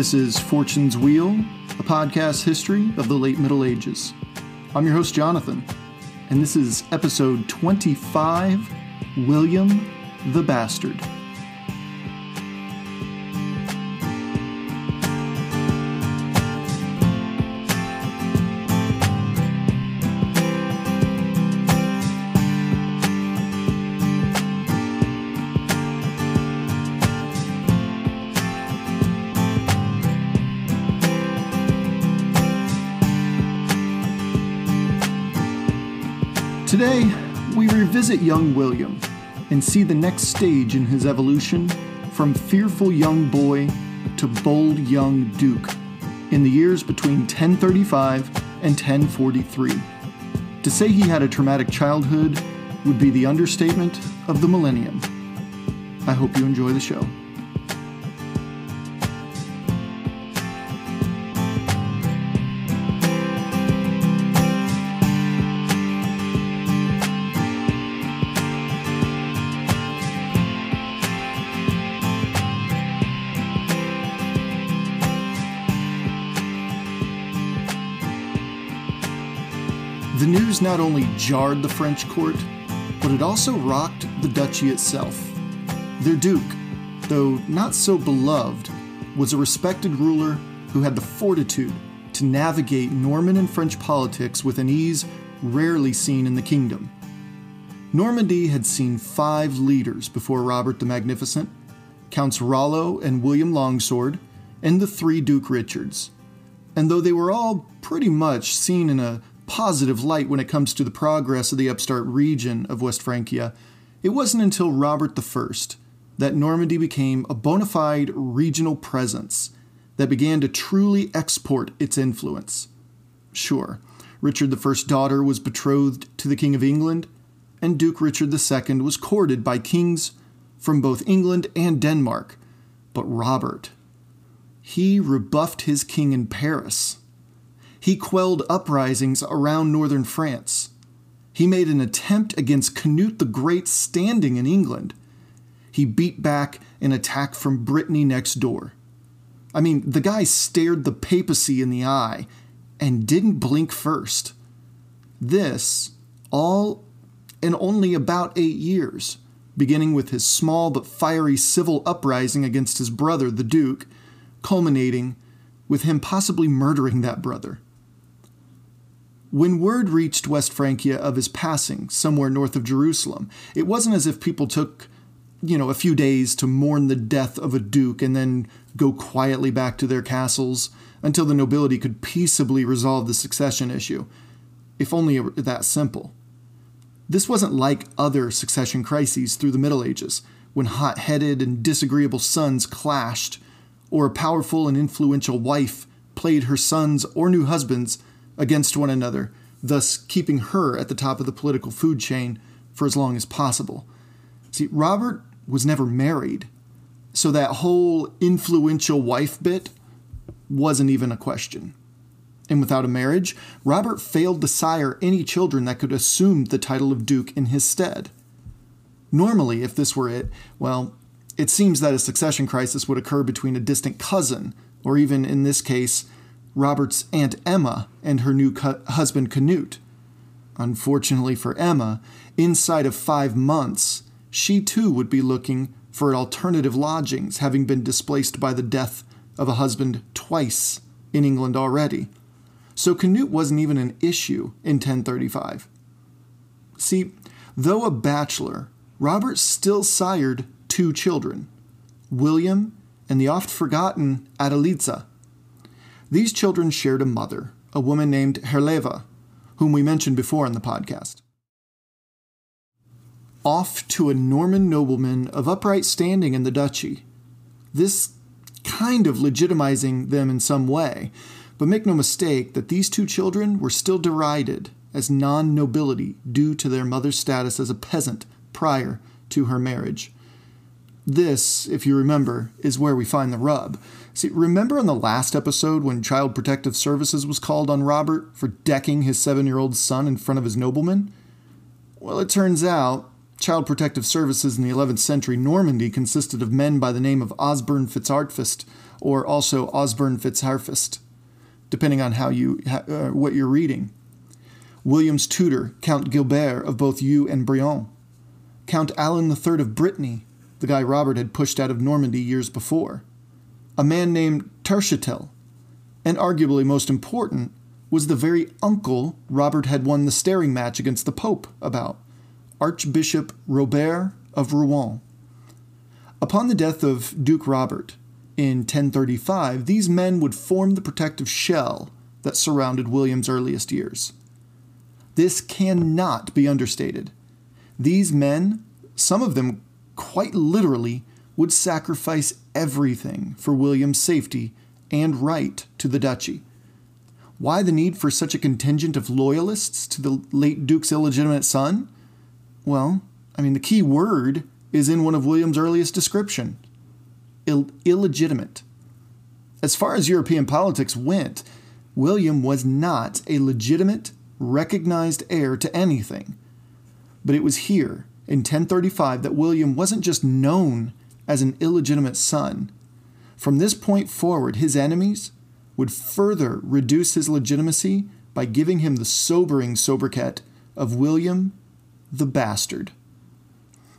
This is Fortune's Wheel, a podcast history of the late Middle Ages. I'm your host, Jonathan, and this is episode 25 William the Bastard. Today, we revisit young William and see the next stage in his evolution from fearful young boy to bold young duke in the years between 1035 and 1043. To say he had a traumatic childhood would be the understatement of the millennium. I hope you enjoy the show. Not only jarred the French court, but it also rocked the duchy itself. Their duke, though not so beloved, was a respected ruler who had the fortitude to navigate Norman and French politics with an ease rarely seen in the kingdom. Normandy had seen five leaders before Robert the Magnificent Counts Rollo and William Longsword, and the three Duke Richards. And though they were all pretty much seen in a positive light when it comes to the progress of the upstart region of West Francia, it wasn't until Robert I that Normandy became a bona fide regional presence that began to truly export its influence. Sure, Richard I's daughter was betrothed to the King of England, and Duke Richard II was courted by kings from both England and Denmark. But Robert, he rebuffed his king in Paris. He quelled uprisings around northern France. He made an attempt against Canute the Great's standing in England. He beat back an attack from Brittany next door. I mean, the guy stared the papacy in the eye and didn't blink first. This, all in only about eight years, beginning with his small but fiery civil uprising against his brother, the Duke, culminating with him possibly murdering that brother. When word reached West Francia of his passing somewhere north of Jerusalem, it wasn't as if people took, you know, a few days to mourn the death of a duke and then go quietly back to their castles until the nobility could peaceably resolve the succession issue, if only it were that simple. This wasn't like other succession crises through the Middle Ages, when hot headed and disagreeable sons clashed, or a powerful and influential wife played her sons or new husbands against one another, thus keeping her at the top of the political food chain for as long as possible. See, Robert was never married, so that whole influential wife bit wasn't even a question. And without a marriage, Robert failed to sire any children that could assume the title of Duke in his stead. Normally, if this were it, well, it seems that a succession crisis would occur between a distant cousin, or even in this case, Robert's Aunt Emma and her new cu- husband Canute. Unfortunately for Emma, inside of five months, she too would be looking for alternative lodgings, having been displaced by the death of a husband twice in England already. So Canute wasn't even an issue in 1035. See, though a bachelor, Robert still sired two children William and the oft forgotten Adeliza. These children shared a mother, a woman named Herleva, whom we mentioned before in the podcast. Off to a Norman nobleman of upright standing in the duchy. This kind of legitimizing them in some way, but make no mistake that these two children were still derided as non nobility due to their mother's status as a peasant prior to her marriage. This, if you remember, is where we find the rub. See, remember in the last episode when Child Protective Services was called on Robert for decking his seven year old son in front of his nobleman? Well, it turns out Child Protective Services in the 11th century Normandy consisted of men by the name of Osborne Fitzartfist or also Osborne Fitzharfist, depending on how you uh, what you're reading. William's tutor, Count Gilbert of both Eu and Brionne, Count Alan III of Brittany, the guy Robert had pushed out of Normandy years before, a man named Terschetel, and arguably most important was the very uncle Robert had won the staring match against the Pope about. Archbishop Robert of Rouen. Upon the death of Duke Robert in 1035, these men would form the protective shell that surrounded William's earliest years. This cannot be understated. These men, some of them quite literally, would sacrifice everything for William's safety and right to the duchy. Why the need for such a contingent of loyalists to the late Duke's illegitimate son? Well, I mean, the key word is in one of William's earliest description Ill- illegitimate. As far as European politics went, William was not a legitimate, recognized heir to anything. But it was here, in 1035, that William wasn't just known as an illegitimate son. From this point forward, his enemies would further reduce his legitimacy by giving him the sobering sobriquet of William the bastard.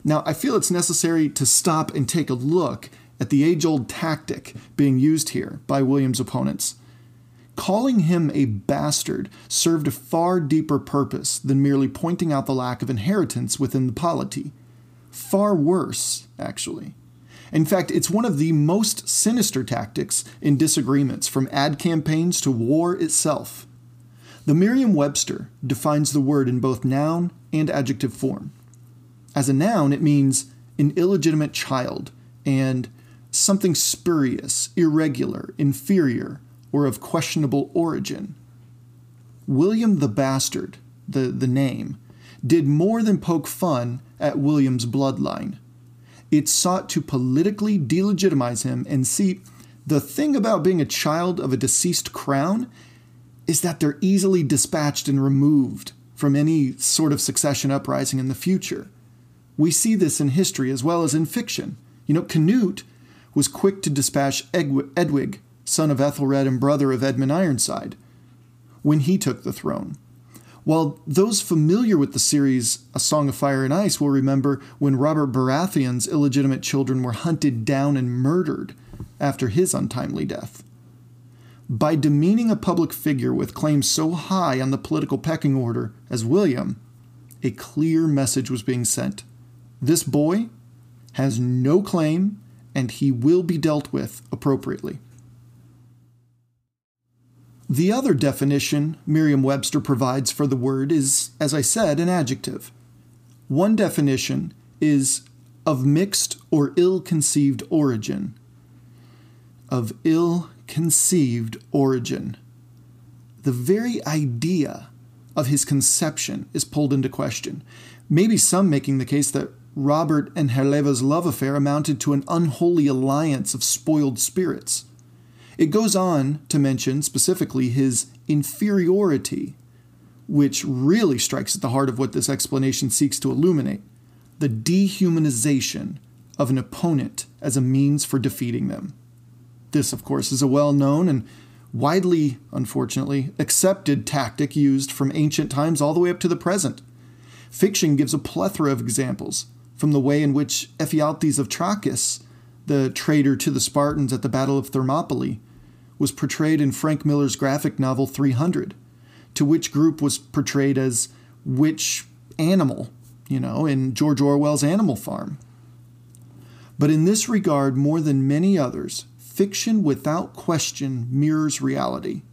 Now, I feel it's necessary to stop and take a look at the age old tactic being used here by William's opponents. Calling him a bastard served a far deeper purpose than merely pointing out the lack of inheritance within the polity. Far worse, actually. In fact, it's one of the most sinister tactics in disagreements, from ad campaigns to war itself. The Merriam Webster defines the word in both noun and adjective form. As a noun, it means an illegitimate child and something spurious, irregular, inferior, or of questionable origin. William the Bastard, the, the name, did more than poke fun at William's bloodline. It sought to politically delegitimize him and see the thing about being a child of a deceased crown is that they're easily dispatched and removed from any sort of succession uprising in the future. We see this in history as well as in fiction. You know, Canute was quick to dispatch Edwig, son of Ethelred and brother of Edmund Ironside, when he took the throne. While those familiar with the series A Song of Fire and Ice will remember when Robert Baratheon's illegitimate children were hunted down and murdered after his untimely death. By demeaning a public figure with claims so high on the political pecking order as William, a clear message was being sent. This boy has no claim and he will be dealt with appropriately. The other definition Merriam Webster provides for the word is, as I said, an adjective. One definition is of mixed or ill conceived origin. Of ill conceived origin. The very idea of his conception is pulled into question. Maybe some making the case that Robert and Herleva's love affair amounted to an unholy alliance of spoiled spirits. It goes on to mention specifically his inferiority, which really strikes at the heart of what this explanation seeks to illuminate the dehumanization of an opponent as a means for defeating them. This, of course, is a well known and widely, unfortunately, accepted tactic used from ancient times all the way up to the present. Fiction gives a plethora of examples, from the way in which Ephialtes of Trachis, the traitor to the Spartans at the Battle of Thermopylae, was portrayed in Frank Miller's graphic novel 300, to which group was portrayed as which animal, you know, in George Orwell's Animal Farm. But in this regard, more than many others, fiction without question mirrors reality.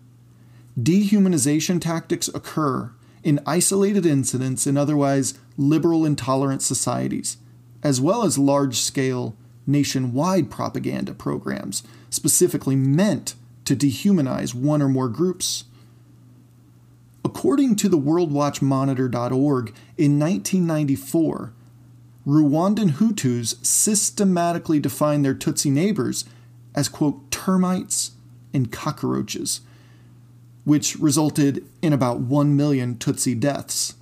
Dehumanization tactics occur in isolated incidents in otherwise liberal and tolerant societies, as well as large scale, nationwide propaganda programs specifically meant to dehumanize one or more groups. According to the WorldWatchMonitor.org, in 1994, Rwandan Hutus systematically defined their Tutsi neighbors as, quote, termites and cockroaches, which resulted in about 1 million Tutsi deaths.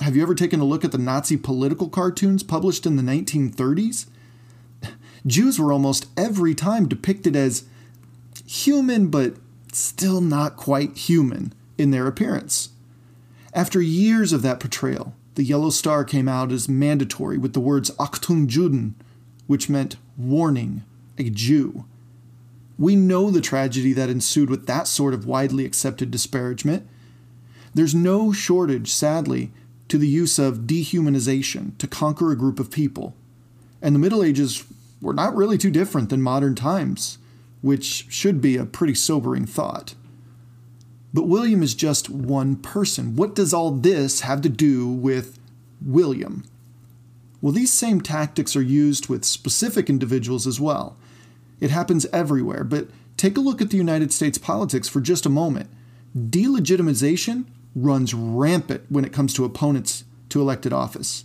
have you ever taken a look at the Nazi political cartoons published in the 1930s? Jews were almost every time depicted as human, but still not quite human in their appearance. After years of that portrayal, the yellow star came out as mandatory with the words Achtung Juden, which meant warning, a Jew. We know the tragedy that ensued with that sort of widely accepted disparagement. There's no shortage, sadly, to the use of dehumanization to conquer a group of people. And the Middle Ages were not really too different than modern times, which should be a pretty sobering thought. But William is just one person. What does all this have to do with William? Well, these same tactics are used with specific individuals as well. It happens everywhere, but take a look at the United States politics for just a moment. Delegitimization runs rampant when it comes to opponents to elected office.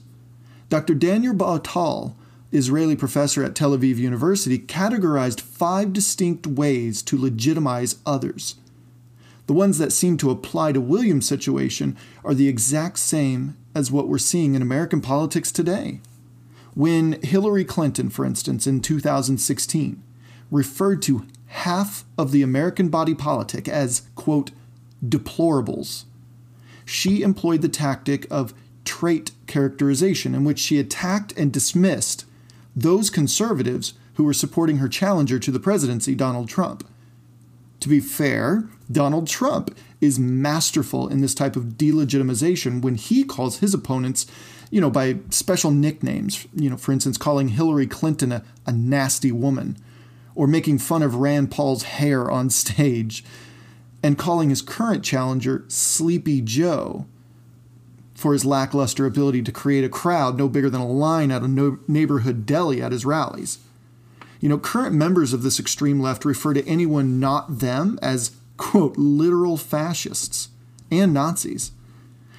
Dr. Daniel Bar-Tal, Israeli professor at Tel Aviv University, categorized five distinct ways to legitimize others. The ones that seem to apply to William's situation are the exact same as what we're seeing in American politics today. When Hillary Clinton, for instance, in 2016, referred to half of the American body politic as, quote, deplorables, she employed the tactic of trait characterization, in which she attacked and dismissed those conservatives who were supporting her challenger to the presidency, Donald Trump. To be fair, Donald Trump is masterful in this type of delegitimization when he calls his opponents, you know, by special nicknames. You know, for instance, calling Hillary Clinton a, a nasty woman, or making fun of Rand Paul's hair on stage, and calling his current challenger Sleepy Joe for his lackluster ability to create a crowd no bigger than a line at a no- neighborhood deli at his rallies. You know, current members of this extreme left refer to anyone not them as, quote, literal fascists and Nazis,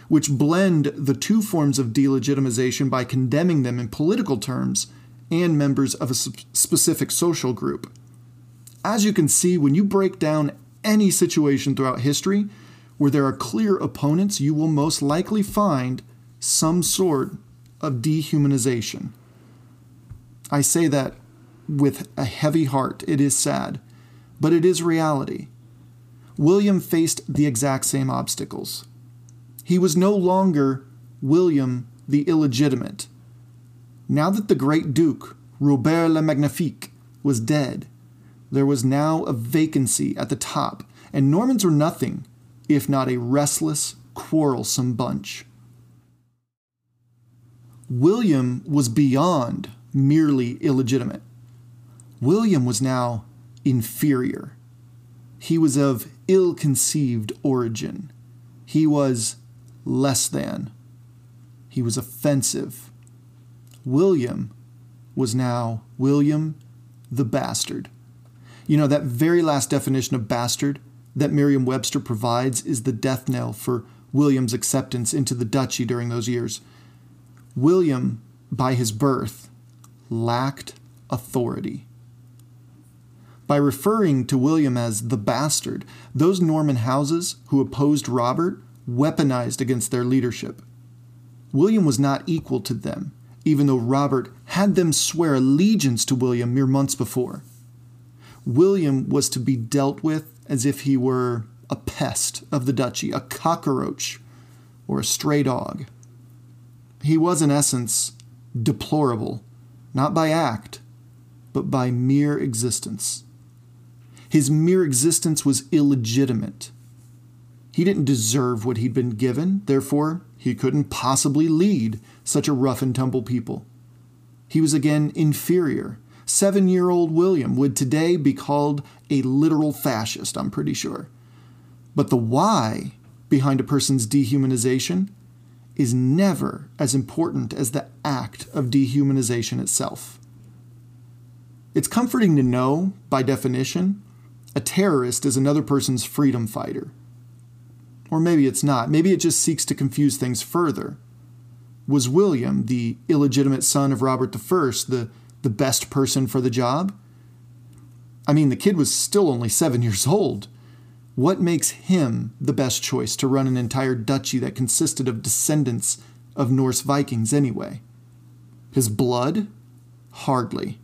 which blend the two forms of delegitimization by condemning them in political terms and members of a specific social group. As you can see, when you break down any situation throughout history where there are clear opponents, you will most likely find some sort of dehumanization. I say that with a heavy heart. It is sad, but it is reality. William faced the exact same obstacles. He was no longer William the illegitimate. Now that the great Duke, Robert le Magnifique, was dead, there was now a vacancy at the top, and Normans were nothing if not a restless, quarrelsome bunch. William was beyond merely illegitimate. William was now inferior. He was of ill conceived origin. He was less than. He was offensive. William was now William the bastard. You know, that very last definition of bastard that Merriam Webster provides is the death knell for William's acceptance into the duchy during those years. William, by his birth, lacked authority. By referring to William as the bastard, those Norman houses who opposed Robert weaponized against their leadership. William was not equal to them, even though Robert had them swear allegiance to William mere months before. William was to be dealt with as if he were a pest of the duchy, a cockroach, or a stray dog. He was, in essence, deplorable, not by act, but by mere existence. His mere existence was illegitimate. He didn't deserve what he'd been given, therefore, he couldn't possibly lead such a rough and tumble people. He was again inferior, seven year old William would today be called a literal fascist, I'm pretty sure. But the why behind a person's dehumanization is never as important as the act of dehumanization itself. It's comforting to know, by definition, a terrorist is another person's freedom fighter. Or maybe it's not. Maybe it just seeks to confuse things further. Was William, the illegitimate son of Robert I, the the best person for the job? I mean, the kid was still only seven years old. What makes him the best choice to run an entire duchy that consisted of descendants of Norse Vikings anyway. His blood? Hardly.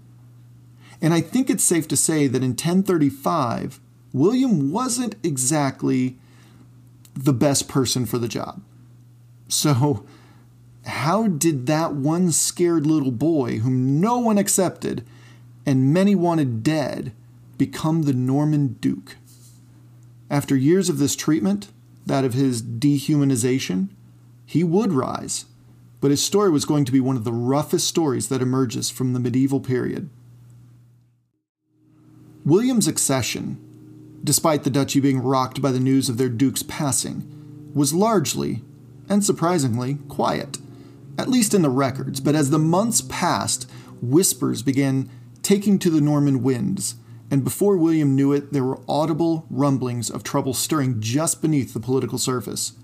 And I think it's safe to say that in 1035, William wasn't exactly the best person for the job. So, how did that one scared little boy, whom no one accepted and many wanted dead, become the Norman Duke? After years of this treatment, that of his dehumanization, he would rise, but his story was going to be one of the roughest stories that emerges from the medieval period. William's accession, despite the duchy being rocked by the news of their duke's passing, was largely, and surprisingly, quiet, at least in the records. But as the months passed, whispers began taking to the Norman winds, and before William knew it, there were audible rumblings of trouble stirring just beneath the political surface.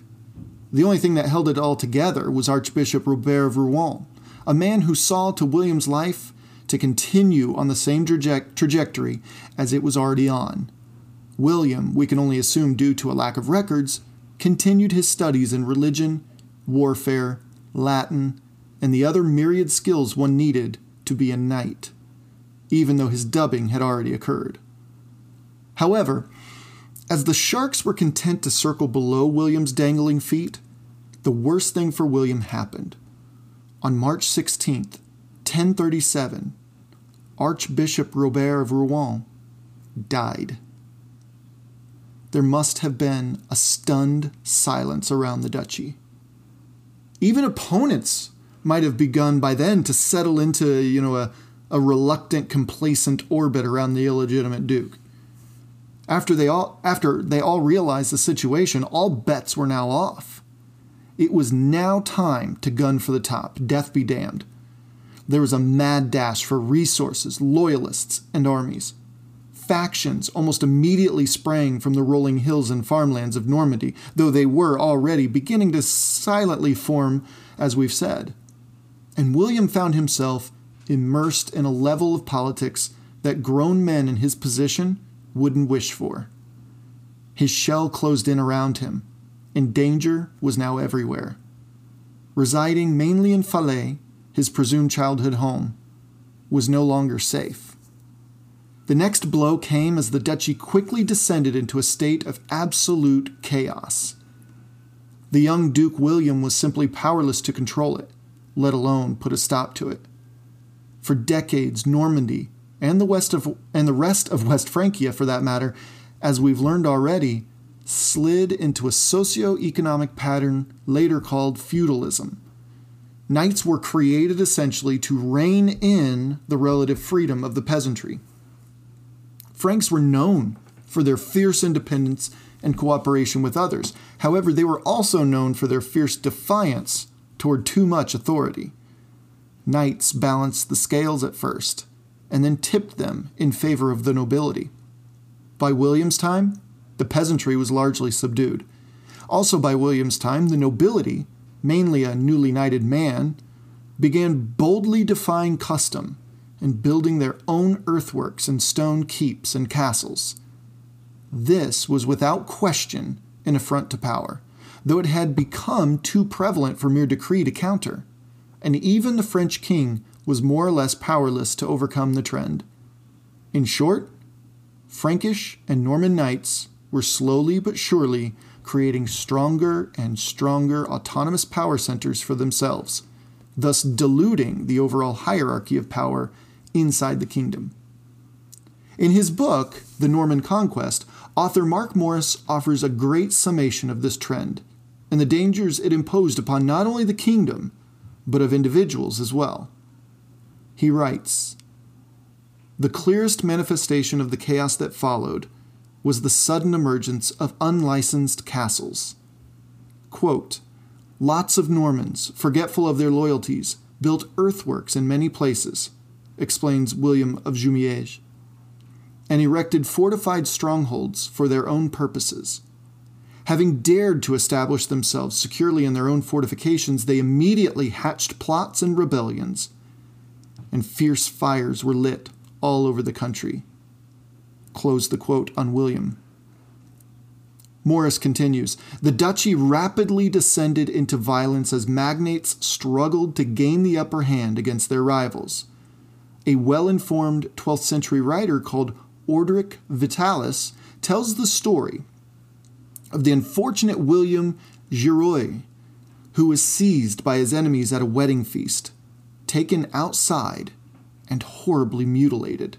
The only thing that held it all together was Archbishop Robert of Rouen, a man who saw to William's life to continue on the same traje- trajectory as it was already on. William, we can only assume due to a lack of records, continued his studies in religion, warfare, Latin, and the other myriad skills one needed to be a knight, even though his dubbing had already occurred. However, as the sharks were content to circle below William's dangling feet, the worst thing for William happened. On March 16th, 1037, Archbishop Robert of Rouen died. There must have been a stunned silence around the duchy. Even opponents might have begun by then to settle into, you know, a, a reluctant, complacent orbit around the illegitimate duke. After they all after they all realized the situation, all bets were now off. It was now time to gun for the top, death be damned. There was a mad dash for resources, loyalists, and armies. Factions almost immediately sprang from the rolling hills and farmlands of Normandy, though they were already beginning to silently form, as we've said. And William found himself immersed in a level of politics that grown men in his position wouldn't wish for. His shell closed in around him, and danger was now everywhere. Residing mainly in Falaise, his presumed childhood home, was no longer safe. The next blow came as the duchy quickly descended into a state of absolute chaos. The young Duke William was simply powerless to control it, let alone put a stop to it. For decades, Normandy and the west of and the rest of West Francia for that matter, as we've learned already, slid into a socio-economic pattern later called feudalism, Knights were created essentially to rein in the relative freedom of the peasantry. Franks were known for their fierce independence and cooperation with others. However, they were also known for their fierce defiance toward too much authority. Knights balanced the scales at first, and then tipped them in favor of the nobility. By William's time, the peasantry was largely subdued. Also, by William's time, the nobility mainly a newly knighted man, began boldly defying custom and building their own earthworks and stone keeps and castles. This was without question an affront to power, though it had become too prevalent for mere decree to counter, and even the French king was more or less powerless to overcome the trend. In short, Frankish and Norman knights were slowly but surely creating stronger and stronger autonomous power centers for themselves, thus diluting the overall hierarchy of power inside the kingdom. In his book, The Norman Conquest, author Mark Morris offers a great summation of this trend and the dangers it imposed upon not only the kingdom, but of individuals as well. He writes The clearest manifestation of the chaos that followed was the sudden emergence of unlicensed castles. Quote, Lots of Normans, forgetful of their loyalties, built earthworks in many places, explains William of Jumièges, and erected fortified strongholds for their own purposes. Having dared to establish themselves securely in their own fortifications, they immediately hatched plots and rebellions, and fierce fires were lit all over the country. Close the quote on William. Morris continues The duchy rapidly descended into violence as magnates struggled to gain the upper hand against their rivals. A well informed 12th century writer called Orderic Vitalis tells the story of the unfortunate William Girouet, who was seized by his enemies at a wedding feast, taken outside, and horribly mutilated,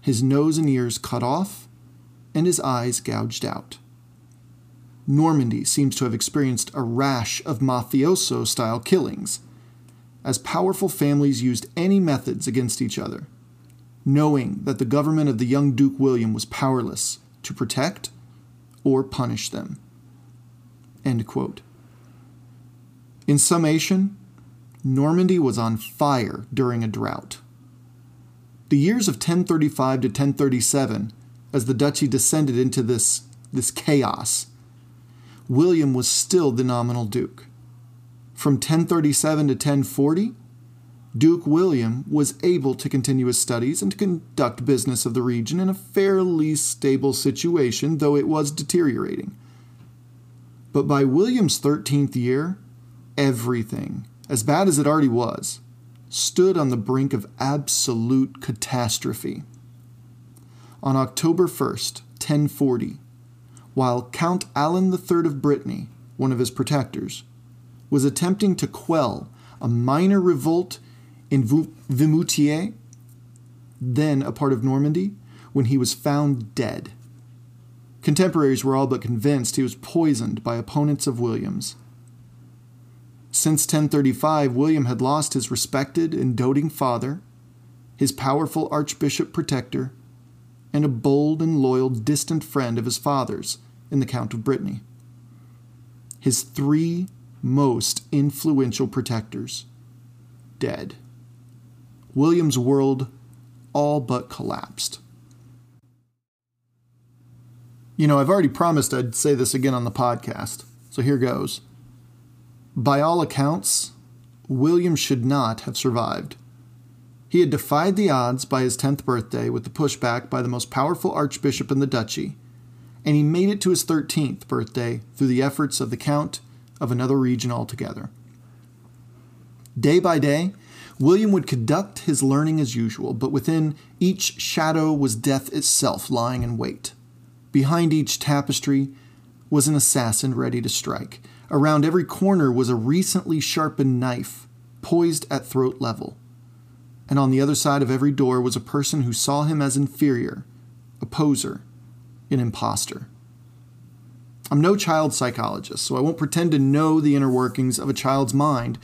his nose and ears cut off, and his eyes gouged out. Normandy seems to have experienced a rash of mafioso style killings, as powerful families used any methods against each other, knowing that the government of the young Duke William was powerless to protect or punish them. In summation, Normandy was on fire during a drought. The years of 1035 to 1037, as the duchy descended into this, this chaos, William was still the nominal duke. From 1037 to 1040, Duke William was able to continue his studies and to conduct business of the region in a fairly stable situation, though it was deteriorating. But by William's 13th year, everything, as bad as it already was, stood on the brink of absolute catastrophe. On October 1st, 1040, while Count Alan III of Brittany, one of his protectors, was attempting to quell a minor revolt in Vimoutiers, then a part of Normandy, when he was found dead. Contemporaries were all but convinced he was poisoned by opponents of William's. Since 1035, William had lost his respected and doting father, his powerful archbishop protector, and a bold and loyal distant friend of his father's in the Count of Brittany. His three most influential protectors dead. William's world all but collapsed. You know, I've already promised I'd say this again on the podcast, so here goes. By all accounts, William should not have survived. He had defied the odds by his 10th birthday with the pushback by the most powerful archbishop in the duchy, and he made it to his 13th birthday through the efforts of the Count of another region altogether. Day by day, William would conduct his learning as usual, but within each shadow was death itself lying in wait. Behind each tapestry was an assassin ready to strike. Around every corner was a recently sharpened knife, poised at throat level. And on the other side of every door was a person who saw him as inferior, a poser, an impostor. I'm no child psychologist, so I won't pretend to know the inner workings of a child's mind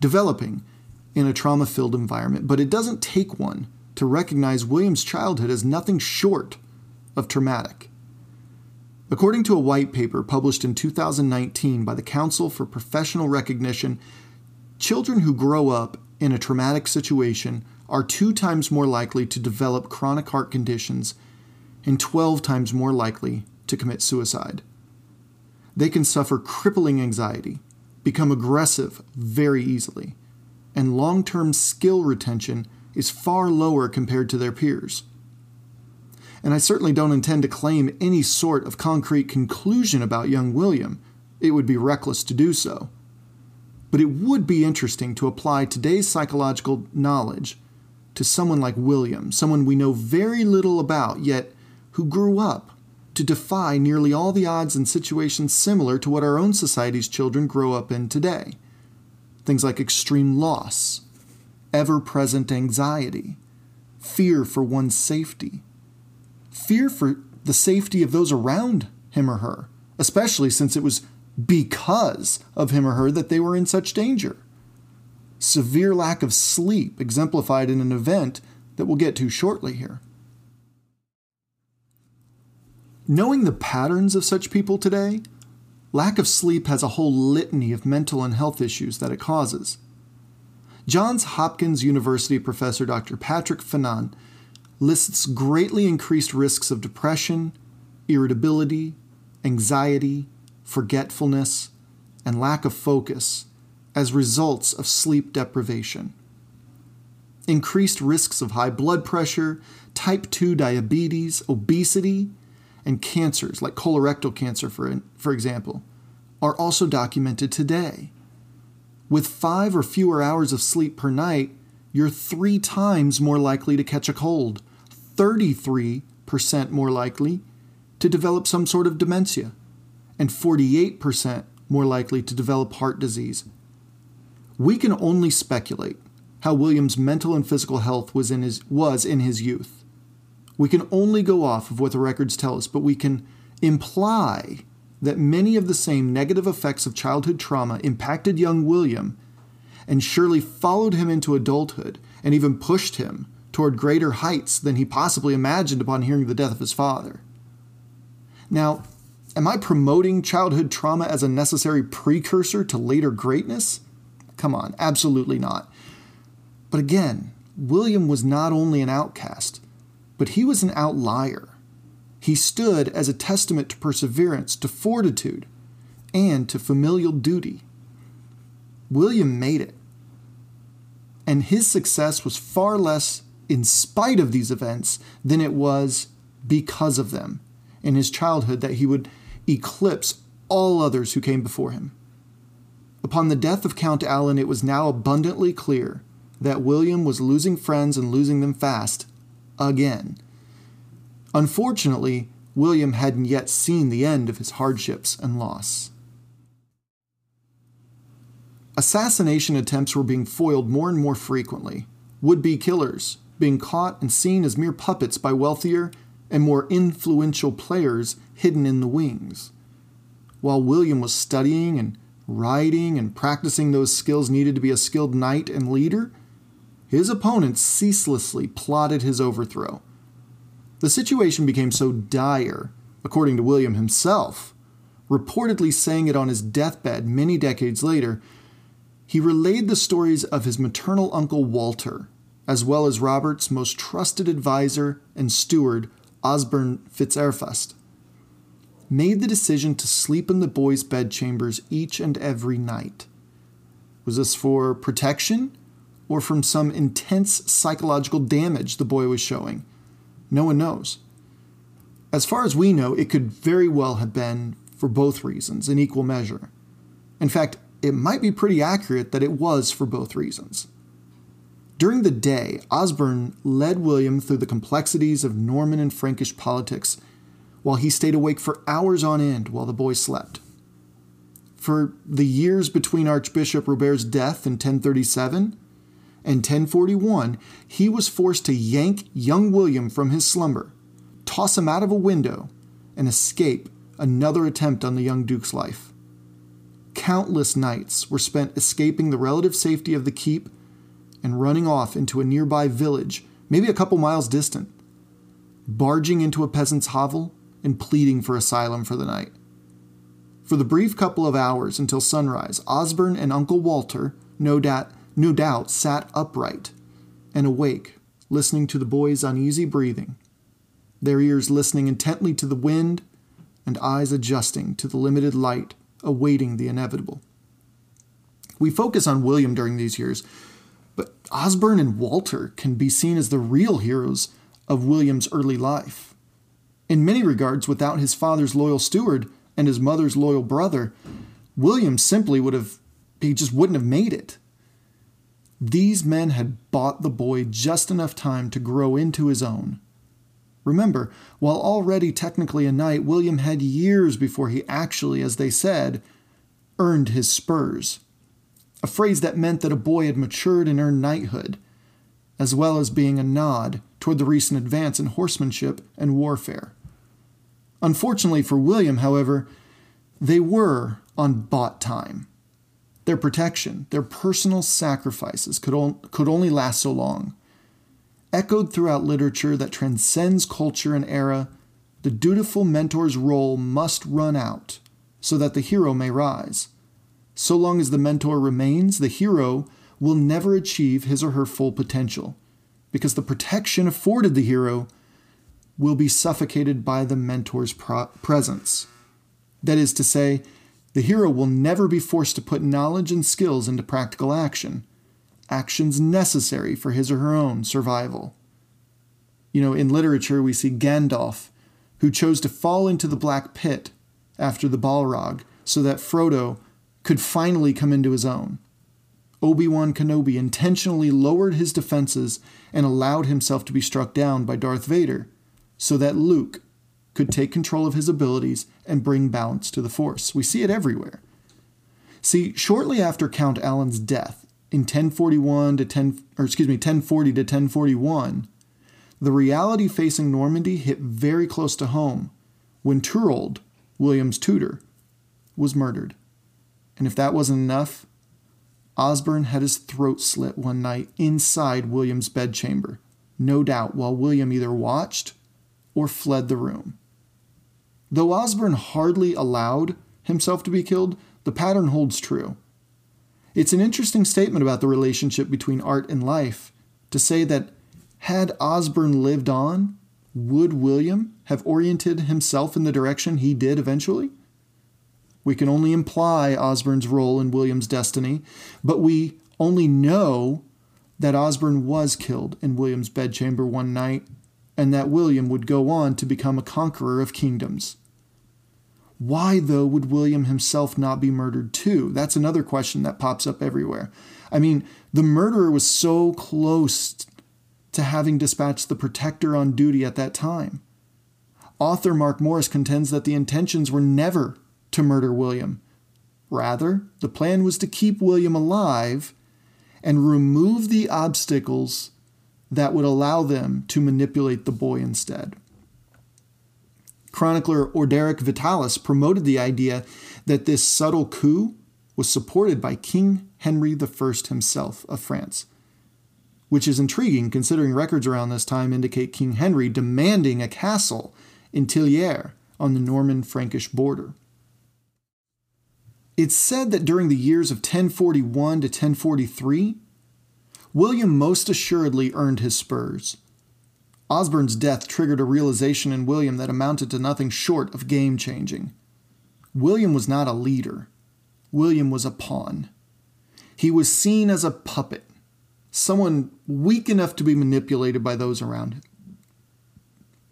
developing in a trauma filled environment, but it doesn't take one to recognize William's childhood as nothing short of traumatic. According to a white paper published in 2019 by the Council for Professional Recognition, children who grow up in a traumatic situation are two times more likely to develop chronic heart conditions and 12 times more likely to commit suicide. They can suffer crippling anxiety, become aggressive very easily, and long term skill retention is far lower compared to their peers. And I certainly don't intend to claim any sort of concrete conclusion about young William. It would be reckless to do so. But it would be interesting to apply today's psychological knowledge to someone like William, someone we know very little about, yet who grew up to defy nearly all the odds in situations similar to what our own society's children grow up in today. Things like extreme loss, ever present anxiety, fear for one's safety, fear for the safety of those around him or her, especially since it was because of him or her that they were in such danger. Severe lack of sleep, exemplified in an event that we'll get to shortly here. Knowing the patterns of such people today, lack of sleep has a whole litany of mental and health issues that it causes. Johns Hopkins University professor Dr. Patrick Finan lists greatly increased risks of depression, irritability, anxiety, forgetfulness, and lack of focus as results of sleep deprivation. Increased risks of high blood pressure, type 2 diabetes, obesity, and cancers like colorectal cancer, for, for example, are also documented today. With five or fewer hours of sleep per night, you're three times more likely to catch a cold, 33% more likely to develop some sort of dementia, and 48% more likely to develop heart disease. We can only speculate how William's mental and physical health was in his, was in his youth. We can only go off of what the records tell us, but we can imply that many of the same negative effects of childhood trauma impacted young William and surely followed him into adulthood and even pushed him toward greater heights than he possibly imagined upon hearing the death of his father. Now, am I promoting childhood trauma as a necessary precursor to later greatness? Come on, absolutely not. But again, William was not only an outcast, but he was an outlier. He stood as a testament to perseverance, to fortitude, and to familial duty. William made it. And his success was far less in spite of these events than it was because of them in his childhood that he would eclipse all others who came before him. Upon the death of Count Alan, it was now abundantly clear that William was losing friends and losing them fast again. Unfortunately, William hadn't yet seen the end of his hardships and loss. Assassination attempts were being foiled more and more frequently, would be killers being caught and seen as mere puppets by wealthier and more influential players hidden in the wings. While William was studying and writing and practicing those skills needed to be a skilled knight and leader, his opponents ceaselessly plotted his overthrow. The situation became so dire, according to William himself, reportedly saying it on his deathbed many decades later, he relayed the stories of his maternal uncle Walter, as well as Robert's most trusted advisor and steward, Osborne Fitzerfast, made the decision to sleep in the boys' bedchambers each and every night. Was this for protection or from some intense psychological damage the boy was showing. No one knows. As far as we know, it could very well have been for both reasons in equal measure. In fact, it might be pretty accurate that it was for both reasons. During the day, Osborne led William through the complexities of Norman and Frankish politics while he stayed awake for hours on end while the boy slept. For the years between Archbishop Robert's death in 1037 and 1041, he was forced to yank young William from his slumber, toss him out of a window, and escape another attempt on the young Duke's life. Countless nights were spent escaping the relative safety of the keep and running off into a nearby village, maybe a couple miles distant, barging into a peasant's hovel and pleading for asylum for the night. For the brief couple of hours until sunrise, Osborne and Uncle Walter, no doubt, no doubt sat upright and awake, listening to the boy's uneasy breathing, their ears listening intently to the wind and eyes adjusting to the limited light, awaiting the inevitable. We focus on William during these years, but Osborne and Walter can be seen as the real heroes of William's early life. In many regards, without his father's loyal steward and his mother's loyal brother, William simply would have, he just wouldn't have made it. These men had bought the boy just enough time to grow into his own. Remember, while already technically a knight, William had years before he actually, as they said, earned his spurs. A phrase that meant that a boy had matured and earned knighthood, as well as being a nod toward the recent advance in horsemanship and warfare. Unfortunately for William, however, they were on bought time. Their protection, their personal sacrifices could, on, could only last so long. Echoed throughout literature that transcends culture and era, the dutiful mentor's role must run out so that the hero may rise. So long as the mentor remains, the hero will never achieve his or her full potential, because the protection afforded the hero will be suffocated by the mentor's pro- presence. That is to say, the hero will never be forced to put knowledge and skills into practical action, actions necessary for his or her own survival. You know, in literature, we see Gandalf who chose to fall into the black pit after the Balrog so that Frodo could finally come into his own. Obi Wan Kenobi intentionally lowered his defenses and allowed himself to be struck down by Darth Vader so that Luke could take control of his abilities and bring balance to the Force. We see it everywhere. See, shortly after Count Alan's death in 1041 to 10 or excuse me, 1040 to 1041, the reality facing Normandy hit very close to home when Turold, William's tutor, was murdered. And if that wasn't enough, Osborne had his throat slit one night inside William's bedchamber, no doubt while William either watched or fled the room. Though Osborne hardly allowed himself to be killed, the pattern holds true. It's an interesting statement about the relationship between art and life to say that had Osborne lived on, would William have oriented himself in the direction he did eventually? We can only imply Osborne's role in William's destiny, but we only know that Osborne was killed in William's bedchamber one night, and that William would go on to become a conqueror of kingdoms. Why, though, would William himself not be murdered too? That's another question that pops up everywhere. I mean, the murderer was so close to having dispatched the protector on duty at that time. Author Marc Morris contends that the intentions were never to murder William. Rather, the plan was to keep William alive and remove the obstacles that would allow them to manipulate the boy instead. Chronicler Orderic Vitalis promoted the idea that this subtle coup was supported by King Henry I himself of France, which is intriguing considering records around this time indicate King Henry demanding a castle in Tillières on the Norman Frankish border. It's said that during the years of 1041 to 1043, William most assuredly earned his spurs. Osborne's death triggered a realization in William that amounted to nothing short of game changing. William was not a leader, William was a pawn. He was seen as a puppet, someone weak enough to be manipulated by those around him.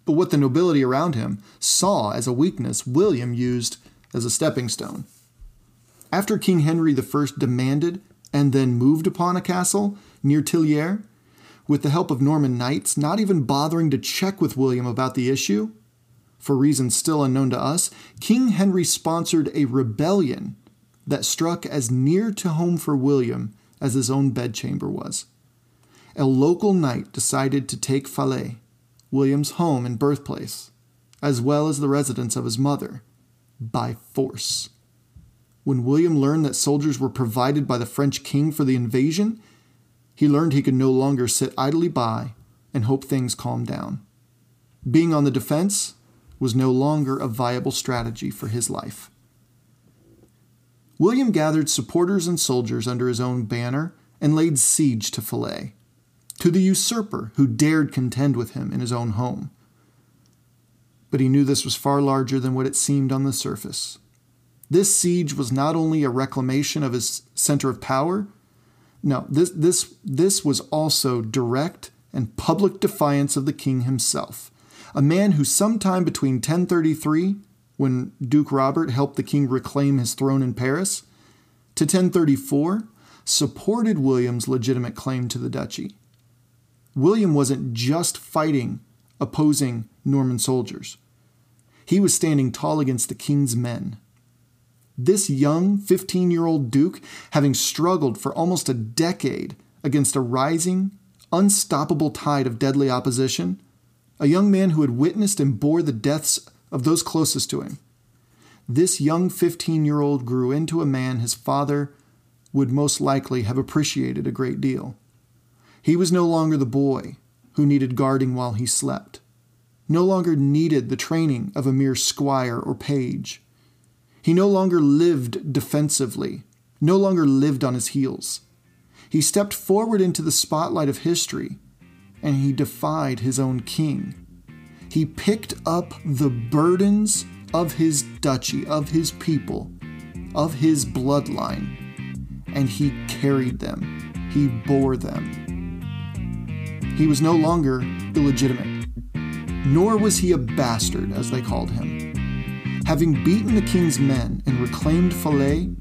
But what the nobility around him saw as a weakness, William used as a stepping stone. After King Henry I demanded and then moved upon a castle near Tillières, with the help of Norman knights, not even bothering to check with William about the issue, for reasons still unknown to us, King Henry sponsored a rebellion that struck as near to home for William as his own bedchamber was. A local knight decided to take Falaise, William's home and birthplace, as well as the residence of his mother, by force. When William learned that soldiers were provided by the French king for the invasion, he learned he could no longer sit idly by and hope things calmed down. Being on the defense was no longer a viable strategy for his life. William gathered supporters and soldiers under his own banner and laid siege to Falaise, to the usurper who dared contend with him in his own home. But he knew this was far larger than what it seemed on the surface. This siege was not only a reclamation of his center of power, no, this, this, this was also direct and public defiance of the king himself, a man who sometime between 1033, when Duke Robert helped the king reclaim his throne in Paris, to 1034, supported William's legitimate claim to the duchy. William wasn't just fighting opposing Norman soldiers. He was standing tall against the king's men. This young 15 year old Duke, having struggled for almost a decade against a rising, unstoppable tide of deadly opposition, a young man who had witnessed and bore the deaths of those closest to him, this young 15 year old grew into a man his father would most likely have appreciated a great deal. He was no longer the boy who needed guarding while he slept, no longer needed the training of a mere squire or page. He no longer lived defensively, no longer lived on his heels. He stepped forward into the spotlight of history and he defied his own king. He picked up the burdens of his duchy, of his people, of his bloodline, and he carried them. He bore them. He was no longer illegitimate. nor was he a bastard, as they called him. Having beaten the king's men and reclaimed Falaise,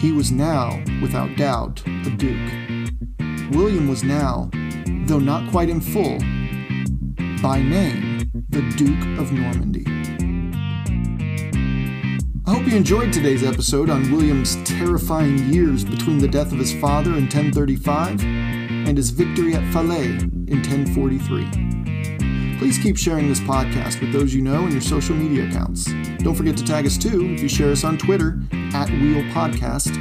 he was now, without doubt, a duke. William was now, though not quite in full, by name, the Duke of Normandy. I hope you enjoyed today's episode on William's terrifying years between the death of his father in 1035 and his victory at Falaise in 1043. Please keep sharing this podcast with those you know in your social media accounts. Don't forget to tag us too if you share us on Twitter at Wheel Podcast,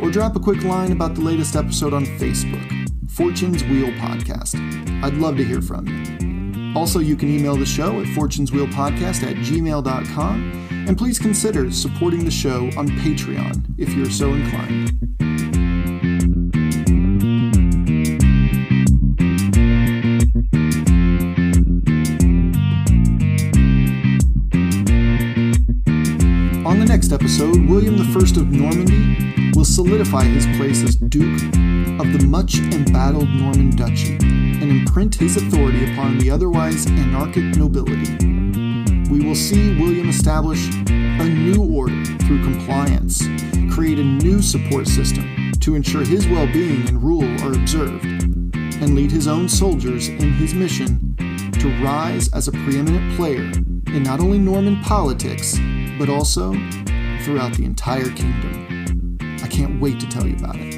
or drop a quick line about the latest episode on Facebook, Fortune's Wheel Podcast. I'd love to hear from you. Also, you can email the show at fortuneswheelpodcast at gmail.com, and please consider supporting the show on Patreon if you're so inclined. William I of Normandy will solidify his place as Duke of the much embattled Norman Duchy and imprint his authority upon the otherwise anarchic nobility. We will see William establish a new order through compliance, create a new support system to ensure his well being and rule are observed, and lead his own soldiers in his mission to rise as a preeminent player in not only Norman politics, but also throughout the entire kingdom. I can't wait to tell you about it.